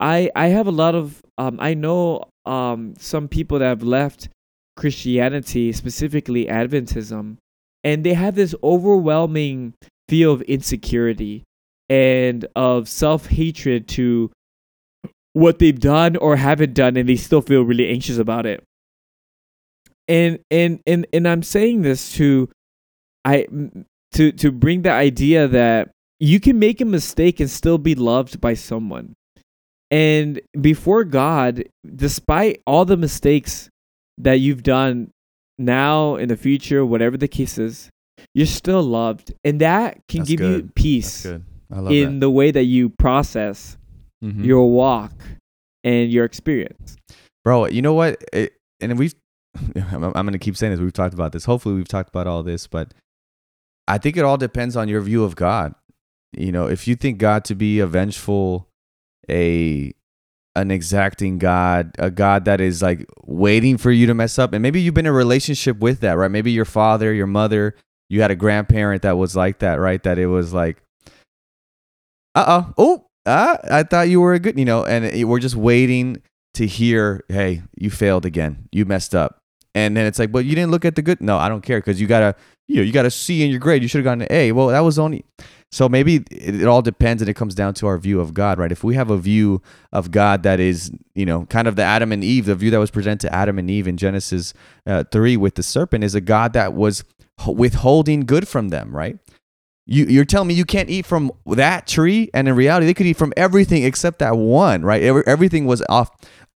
i i have a lot of um i know um some people that have left christianity specifically adventism and they have this overwhelming feel of insecurity and of self-hatred to what they've done or haven't done and they still feel really anxious about it and and and, and i'm saying this to i to to bring the idea that you can make a mistake and still be loved by someone And before God, despite all the mistakes that you've done now in the future, whatever the case is, you're still loved. And that can That's give you peace good. I love in the way that you process Mhm. your walk and your experience. bro you know what? It, and we've i'm, I'm gonna keep saying this we've talked about this. Hopefully we've talked about all this but i think it all depends on your view of god. You know if you think god to be a vengeful a an exacting god a god that is like waiting for you to mess up and maybe you've been in a relationship with that right? Maybe your father your mother you had a grandparent that was like that right? That it was like uh-oh oh ah, i thought you were a good you know and it, we're just waiting to hear, hey, you failed again. You messed up. And then it's like, but you didn't look at the good. No, I don't care because you got a, you know, you got a C in your grade. You should have gotten an A. Well, that was only. So maybe it, it all depends and it comes down to our view of God, right? If we have a view of God that is, you know, kind of the Adam and Eve, the view that was presented to Adam and Eve in Genesis uh, 3 with the serpent is a God that was withholding good from them, right? You, you're telling me you can't eat from that tree, and in reality, they could eat from everything except that one, right? Every, everything was off,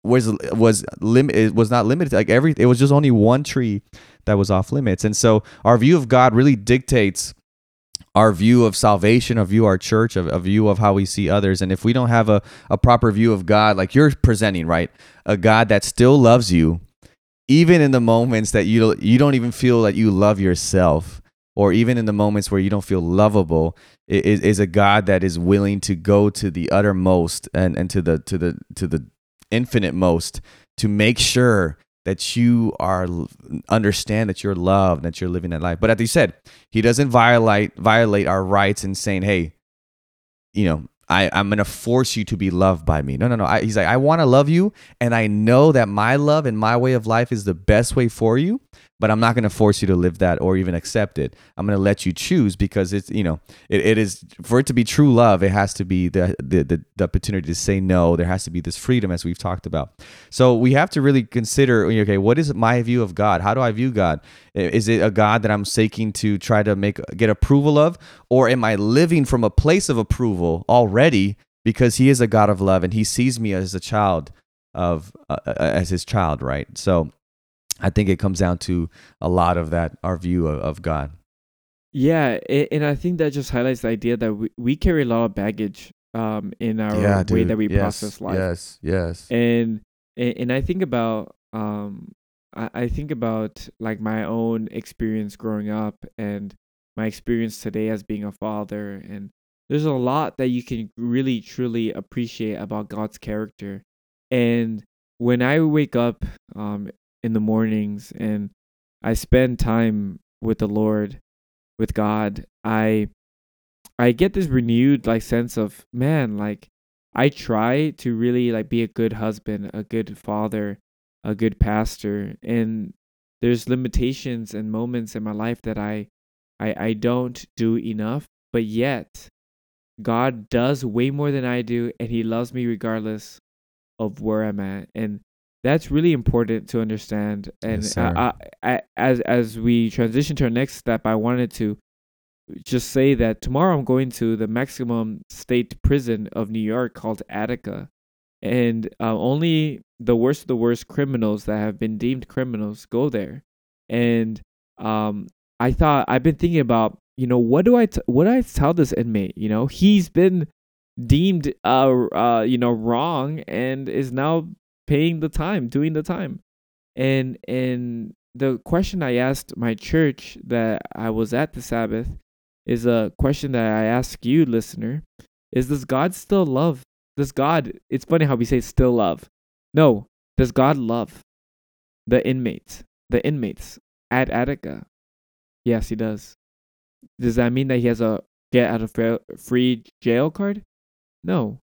was was limit it was not limited. Like every, it was just only one tree that was off limits, and so our view of God really dictates our view of salvation, our view of our church, a, a view of how we see others. And if we don't have a, a proper view of God, like you're presenting, right, a God that still loves you, even in the moments that you don't, you don't even feel that you love yourself or even in the moments where you don't feel lovable is, is a god that is willing to go to the uttermost and, and to the to the to the infinite most to make sure that you are understand that you're loved that you're living that life but as you said he doesn't violate violate our rights in saying hey you know I, I'm gonna force you to be loved by me. No, no, no. I, he's like, I want to love you, and I know that my love and my way of life is the best way for you. But I'm not gonna force you to live that or even accept it. I'm gonna let you choose because it's you know it, it is for it to be true love. It has to be the, the the the opportunity to say no. There has to be this freedom as we've talked about. So we have to really consider okay, what is my view of God? How do I view God? Is it a God that I'm seeking to try to make get approval of, or am I living from a place of approval already because He is a God of love and He sees me as a child of uh, as His child, right? So I think it comes down to a lot of that our view of, of God. Yeah, and I think that just highlights the idea that we, we carry a lot of baggage um in our yeah, way that we yes, process life. Yes, yes. and and I think about um I, I think about like my own experience growing up and my experience today as being a father and there's a lot that you can really truly appreciate about God's character and when I wake up um in the mornings and I spend time with the Lord with God I I get this renewed like sense of man like I try to really like be a good husband, a good father, a good pastor, and there's limitations and moments in my life that I I I don't do enough, but yet God does way more than I do and he loves me regardless of where I'm at. And that's really important to understand. And Yes. I, I, I, as as we transition to our next step, I wanted to just say that tomorrow I'm going to the maximum state prison of New York called Attica, and uh, only the worst of the worst criminals that have been deemed criminals go there. And um, I thought I've been thinking about you know what do I t- what do I tell this inmate? You know he's been deemed uh, uh you know wrong and is now paying the time, doing the time, and and the question I asked my church that I was at the Sabbath is a question that I ask you, listener. Is does God still love? Does God, it's funny how we say still love. No, does God love the inmates, the inmates at Attica? Yes, he does. Does that mean that he has a get out of free jail card? No,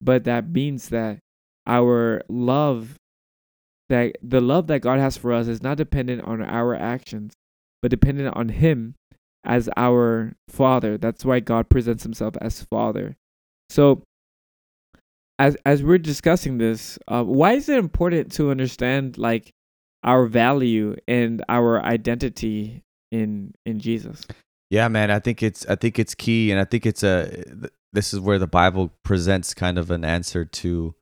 but that means that our love, that the love that God has for us is not dependent on our actions, but dependent on Him as our father. That's why God presents himself as father. So as as we're discussing this, uh, why is it important to understand like our value and our identity in in Jesus? Yeah, man. I think it's I think it's key, and I think it's a. This is where the Bible presents kind of an answer to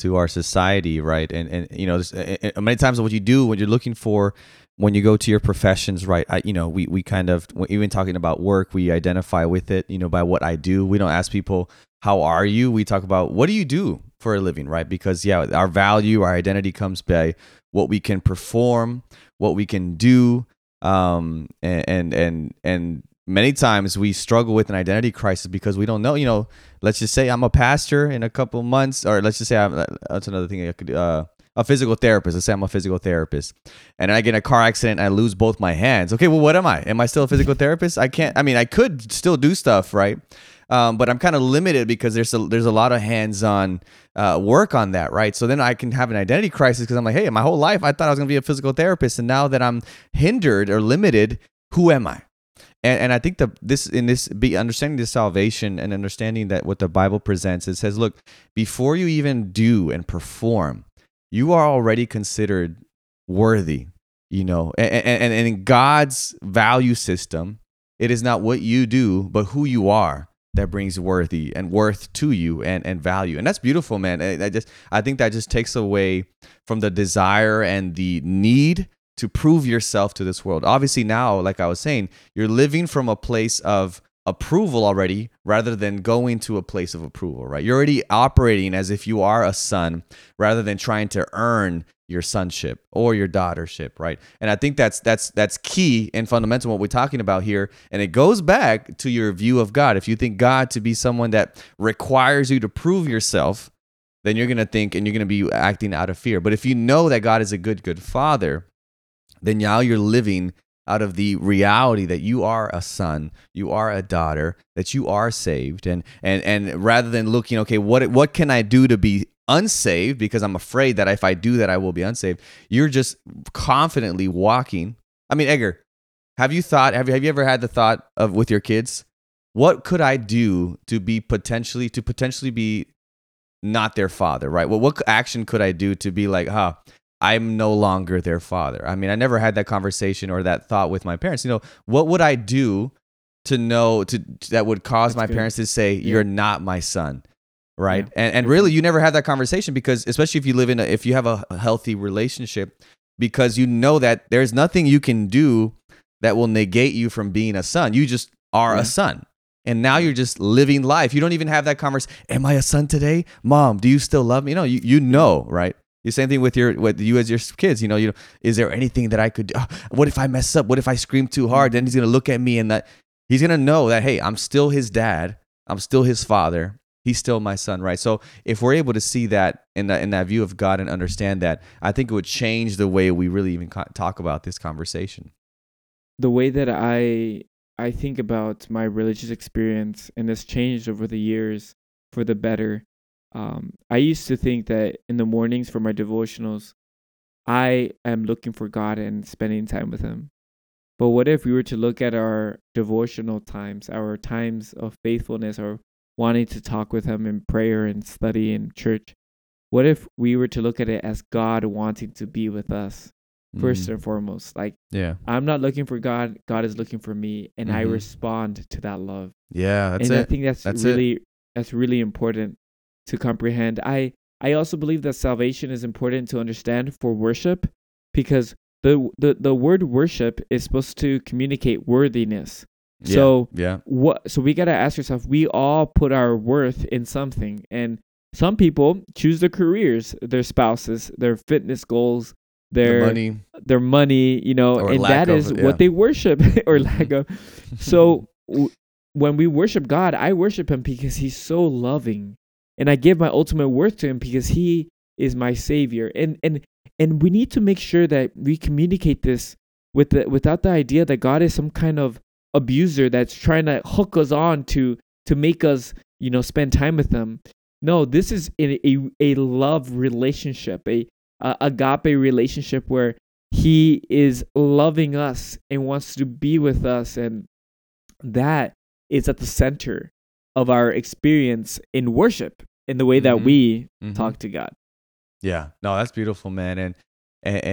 to our society, right? And and you know, uh, many times what you do when you're looking for when you go to your professions, right? I, you know, we we kind of even talking about work, we identify with it, you know, by what I do. We don't ask people how are you. We talk about what do you do for a living, right? Because yeah, our value, our identity comes by what we can perform, what we can do, um, and and and, and many times we struggle with an identity crisis because we don't know. You know, let's just say I'm a pastor in a couple months, or let's just say I'm, that's another thing I could. Uh, a physical therapist. Let's say I'm a physical therapist, and I get in a car accident and I lose both my hands. Okay, well, what am I? Am I still a physical therapist? I can't. I mean, I could still do stuff, right? Um, but I'm kind of limited because there's a, there's a lot of hands-on uh, work on that, right? So then I can have an identity crisis because I'm like, hey, my whole life I thought I was gonna be a physical therapist, and now that I'm hindered or limited, who am I? And, and I think the this in this be understanding this salvation and understanding that what the Bible presents, it says, look, before you even do and perform, you are already considered worthy, you know, and, and, and in God's value system, it is not what you do, but who you are that brings worthy and worth to you and, and value. And that's beautiful, man. I, I just I think that just takes away from the desire and the need to prove yourself to this world. Obviously, now, like I was saying, you're living from a place of approval already rather than going to a place of approval, right? You're already operating as if you are a son rather than trying to earn your sonship or your daughtership, right? And I think that's that's that's key and fundamental what we're talking about here. And it goes back to your view of God. If you think God to be someone that requires you to prove yourself, then you're gonna think and you're gonna be acting out of fear. But if you know that God is a good, good father, then now you're living out of the reality that you are a son, you are a daughter, that you are saved, and and and rather than looking, okay, what what can I do to be unsaved because I'm afraid that if I do that I will be unsaved, you're just confidently walking. I mean, Edgar, have you thought? Have you have you ever had the thought of with your kids? What could I do to be potentially to potentially be not their father, right? Well, what action could I do to be like, huh? I'm no longer their father. I mean, I never had that conversation or that thought with my parents. You know, what would I do to know to that would cause That's my good. parents to say, "You're yeah. not my son." Right. Yeah. And and really you never had that conversation because especially if you live in a if you have a healthy relationship because you know that there's nothing you can do that will negate you from being a son. You just are yeah. a son. And now you're just living life. You don't even have that conversation. Am I a son today? Mom, do you still love me? You know, you, you know, right? The same thing with your with you as your kids. You know, you know, is there anything that I could? do? Oh, what if I mess up? What if I scream too hard? Then he's gonna look at me and that he's gonna know that hey, I'm still his dad. I'm still his father. He's still my son, right? So if we're able to see that in that in that view of God and understand that, I think it would change the way we really even talk about this conversation. The way that I I think about my religious experience and it's changed over the years for the better um, I used to think that in the mornings for my devotionals, I am looking for God and spending time with Him. But what if we were to look at our devotional times, our times of faithfulness, or wanting to talk with Him in prayer and study in church? What if we were to look at it as God wanting to be with us first mm. and foremost? Like, yeah, I'm not looking for God; God is looking for me, and mm-hmm. I respond to that love. Yeah, that's and it. I think that's, that's really it. that's really important to comprehend. I I also believe that salvation is important to understand for worship because the the, the word worship is supposed to communicate worthiness. Yeah, so yeah. What so we gotta ask ourselves, we all put our worth in something. And some people choose their careers, their spouses, their fitness goals, their, money. Their money, you know, or and that of, is yeah. what they worship or mm-hmm. lack of. So w- when we worship God, I worship him because he's so loving and I give my ultimate worth to him because he is my savior. And and and we need to make sure that we communicate this with the without the idea that God is some kind of abuser that's trying to hook us on to to make us, you know, spend time with them. No, this is a a, a love relationship, a, a agape relationship where he is loving us and wants to be with us and that is at the center of our experience in worship in the way that mm-hmm. we mm-hmm. talk to God. Yeah, no, that's beautiful, man. And and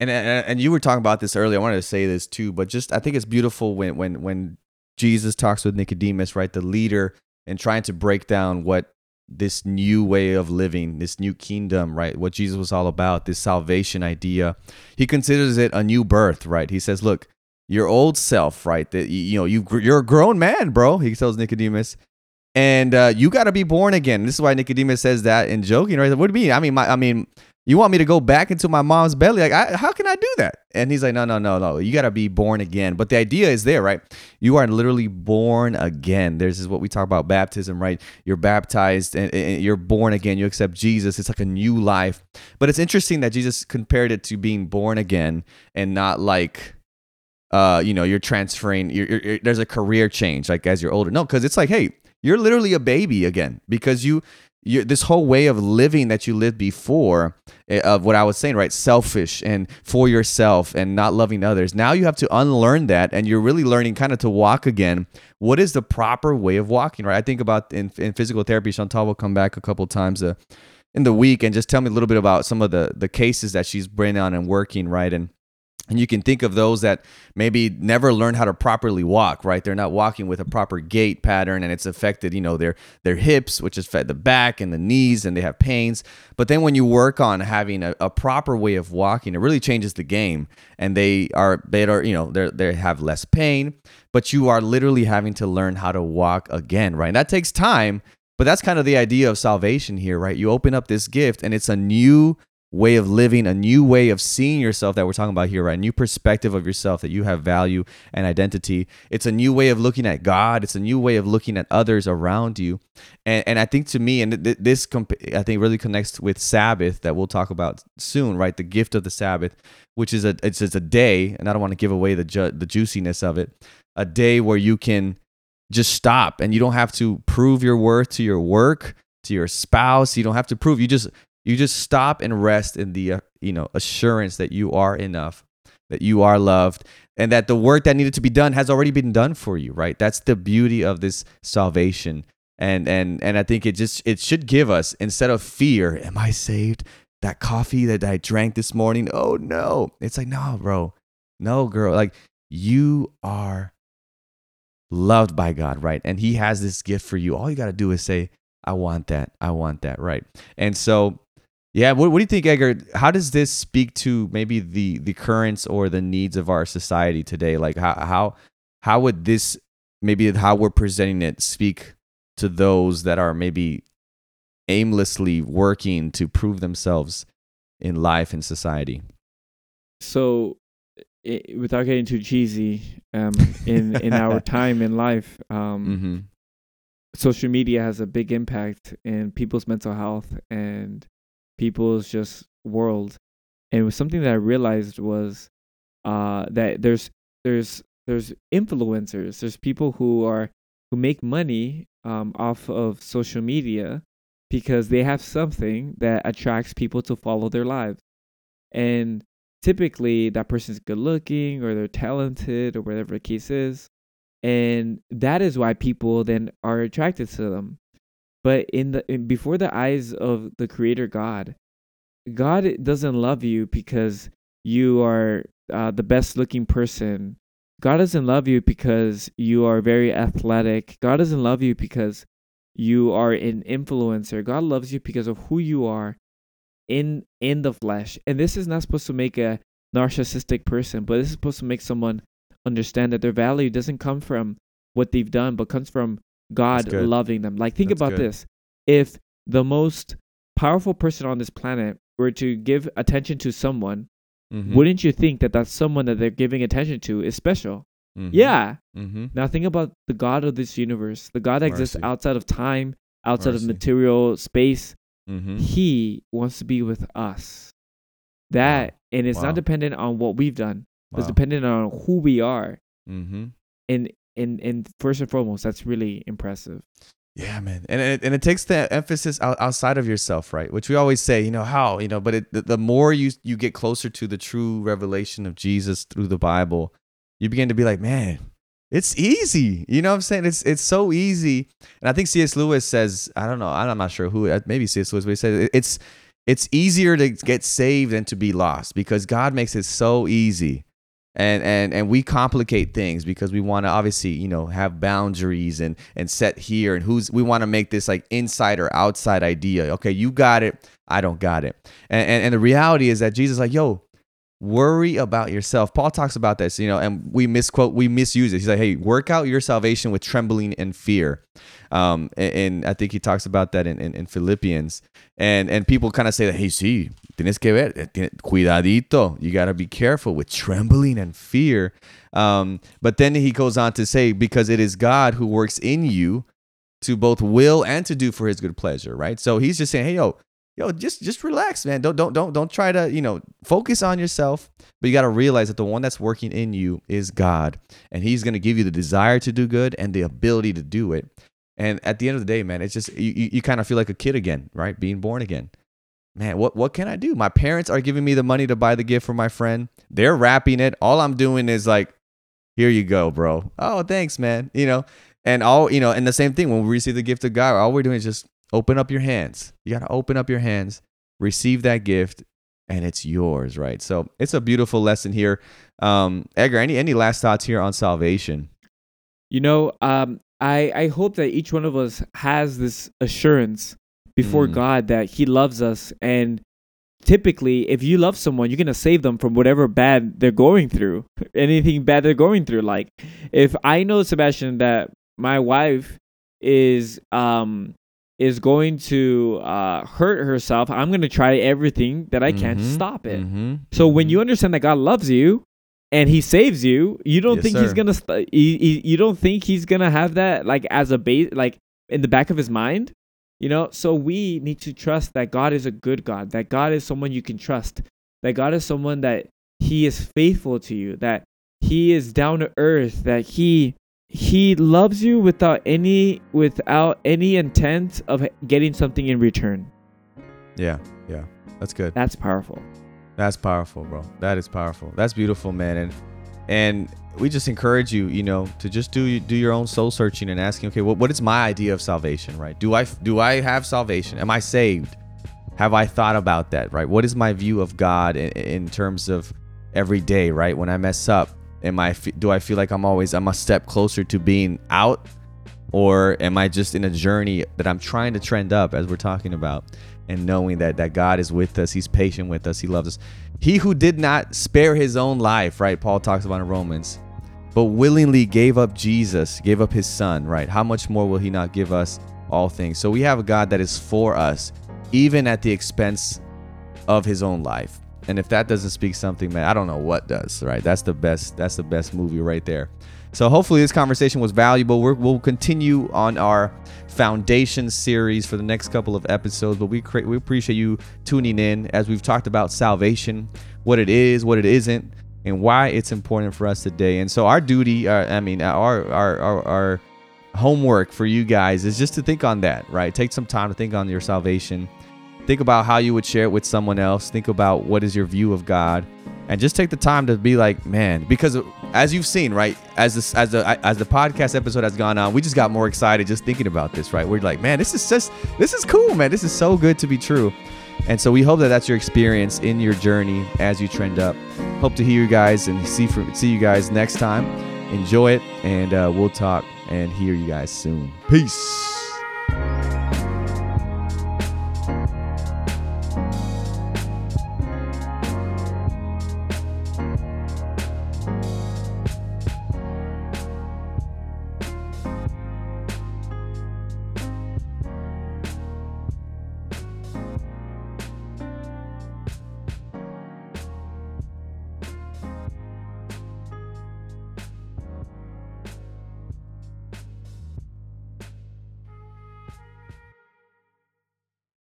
and and and you were talking about this earlier. I wanted to say this too, but just I think it's beautiful when when when Jesus talks with Nicodemus, right, the leader, and trying to break down what this new way of living, this new kingdom, right? What Jesus was all about, this salvation idea. He considers it a new birth, right? He says, "Look, your old self, right? That you know, you you're a grown man, bro." He tells Nicodemus, and uh, you got to be born again. This is why Nicodemus says that in joking, right? What do you mean? I mean, my, I mean, you want me to go back into my mom's belly? Like, I, how can I do that? And he's like, no, no, no, no. You got to be born again. But the idea is there, right? You are literally born again. This is what we talk about baptism, right? You're baptized and, and you're born again. You accept Jesus. It's like a new life. But it's interesting that Jesus compared it to being born again and not like uh, you know, you're transferring. You're, you're, you're, there's a career change, like as you're older. No, because it's like, hey, you're literally a baby again because you you, this whole way of living that you lived before eh, of what I was saying, right? Selfish and for yourself and not loving others. Now you have to unlearn that and you're really learning kind of to walk again. What is the proper way of walking, right? I think about in, in physical therapy, Chantal will come back a couple times uh, in the week and just tell me a little bit about some of the, the cases that she's bringing on and working, right? And and you can think of those that maybe never learned how to properly walk, right? They're not walking with a proper gait pattern and it's affected, you know, their their hips, which has fed the back and the knees and they have pains. But then when you work on having a, a proper way of walking, it really changes the game. And they are they are, you know, they they have less pain, but you are literally having to learn how to walk again, right? And that takes time, but that's kind of the idea of salvation here, right? You open up this gift and it's a new way of living, a new way of seeing yourself that we're talking about here, right? A new perspective of yourself that you have value and identity. It's a new way of looking at God. It's a new way of looking at others around you. And, and I think to me, and th- this comp- I think really connects with Sabbath that we'll talk about soon, right? The gift of the Sabbath, which is a it's, it's a day, and I don't want to give away the ju- the juiciness of it. A day where you can just stop and you don't have to prove your worth to your work to your spouse you don't have to prove you just you just stop and rest in the uh, you know assurance that you are enough, that you are loved, and that the work that needed to be done has already been done for you. Right? That's the beauty of this salvation. And and and I think it just it should give us instead of fear, am I saved? That coffee that I drank this morning, oh no. It's like, no, bro. No, girl. Like you are loved by God, right? And He has this gift for you. All you got to do is say, I want that. I want that, right? And so yeah, what, what do you think, Edgar? How does this speak to maybe the the currents or the needs of our society today? Like how how how would this maybe how we're presenting it speak to those that are maybe aimlessly working to prove themselves in life and society? So, it, without getting too cheesy, um, in in our time in life, um, mm-hmm. social media has a big impact in people's mental health and people's just world. And it was something that I realized was uh, that there's there's there's influencers, there's people who are who make money um, off of social media because they have something that attracts people to follow their lives. And typically that person's good looking or they're talented or whatever the case is. And that is why people then are attracted to them. But in the in, before the eyes of the creator God, God doesn't love you because you are uh, the best looking person. God doesn't love you because you are very athletic. God doesn't love you because you are an influencer. God loves you because of who you are in in the flesh. And this is not supposed to make a narcissistic person, but this is supposed to make someone understand that their value doesn't come from what they've done, but comes from God loving them. Like, think That's about good. this. If the most powerful person on this planet were to give attention to someone, mm-hmm. wouldn't you think that that someone that they're giving attention to is special? Mm-hmm. Yeah. Mm-hmm. Now, think about the God of this universe, the God that Mercy. exists outside of time, outside Mercy. of material space. Mm-hmm. He wants to be with us. That, wow. and it's wow. not dependent on what we've done, wow. it's dependent on who we are. Mm-hmm. And and and first and foremost, that's really impressive. Yeah, man, and it, and it takes the emphasis out, outside of yourself, right? Which we always say, you know, how you know, but it, the, the more you you get closer to the true revelation of Jesus through the Bible, you begin to be like, man, it's easy. You know what I'm saying? It's it's so easy. And I think C.S. Lewis says, I don't know, I'm not sure who, uh, maybe C.S. Lewis, but he says it's it's easier to get saved than to be lost because God makes it so easy and and and we complicate things because we want to obviously you know have boundaries and and set here and who's we want to make this like inside or outside idea. Okay you got it i don't got it. And and, and the reality is that jesus like yo worry about yourself. Paul talks about this you know and we misquote we misuse it. He's like hey work out your salvation with trembling and fear. Um and, and i think he talks about that in, in, in philippians and and people kind of say that hey see tienes que ver cuidadito you got to be careful with trembling and fear. Um but then he goes on to say because it is god who works in you to both will and to do for his good pleasure right? So he's just saying hey yo yo just just relax man. Don't don't don't don't try to you know focus on yourself but you got to realize that the one that's working in you is god. And he's going to give you the desire to do good and the ability to do it and at the end of the day man it's just you, you, you kind of feel like a kid again right being born again man what what can i do my parents are giving me the money to buy the gift for my friend they're wrapping it all i'm doing is like here you go bro oh thanks man you know and all you know and the same thing when we receive the gift of god all we're doing is just open up your hands. You got to open up your hands, receive that gift, and it's yours, right? So it's a beautiful lesson here. Um, Edgar, any any last thoughts here on salvation? You know, um, I I hope that each one of us has this assurance before Mm. God that He loves us, and typically, if you love someone, you're gonna save them from whatever bad they're going through, anything bad they're going through. Like, if I know Sebastian that my wife is um is going to uh, hurt herself, I'm gonna try everything that I can to Mhm. stop it. Mhm. So when Mhm. you understand that God loves you and He saves you, you don't Yes, think He's gonna st- you, you you don't think He's gonna have that like as a base like in the back of His mind, you know. So we need to trust that God is a good God, that God is someone you can trust, that God is someone that He is faithful to you, that He is down to earth, that He he loves you without any without any intent of getting something in return. yeah, yeah, that's good. That's powerful. That's powerful, bro. That is powerful. That's beautiful, man. And and we just encourage you, you know, to just do do your own soul searching and asking, okay, what what is my idea of salvation, right? Do I do I have salvation? Am I saved? Have I thought about that, right? What is my view of God in, in terms of every day, right? When I mess up, am I do I feel like I'm always I'm a step closer to being out or am I just in a journey that I'm trying to trend up as we're talking about and knowing that that God is with us, he's patient with us, he loves us. He who did not spare his own life, right? Paul talks about in Romans, but willingly gave up Jesus, gave up his son, right? How much more will he not give us all things? So we have a God that is for us even at the expense of his own life. And if that doesn't speak something, man, I don't know what does, right? That's the best that's the best movie right there. So hopefully this conversation was valuable. We're, we'll continue on our foundation series for the next couple of episodes, but we cra- we appreciate you tuning in as we've talked about salvation, what it is, what it isn't, and why it's important for us today. And so our duty, uh, I mean, our our our, our homework for you guys is just to think on that, right? Take some time to think on your salvation. Think about how you would share it with someone else. Think about what is your view of God, and just take the time to be like, man, because as you've seen, right, as this as the as the podcast episode has gone on, we just got more excited just thinking about this, right? We're like, man, this is just this is cool, man. This is so good to be true. And so we hope that that's your experience in your journey as you trend up. Hope to hear you guys and see see you guys next time. Enjoy it, and uh, we'll talk and hear you guys soon. Peace.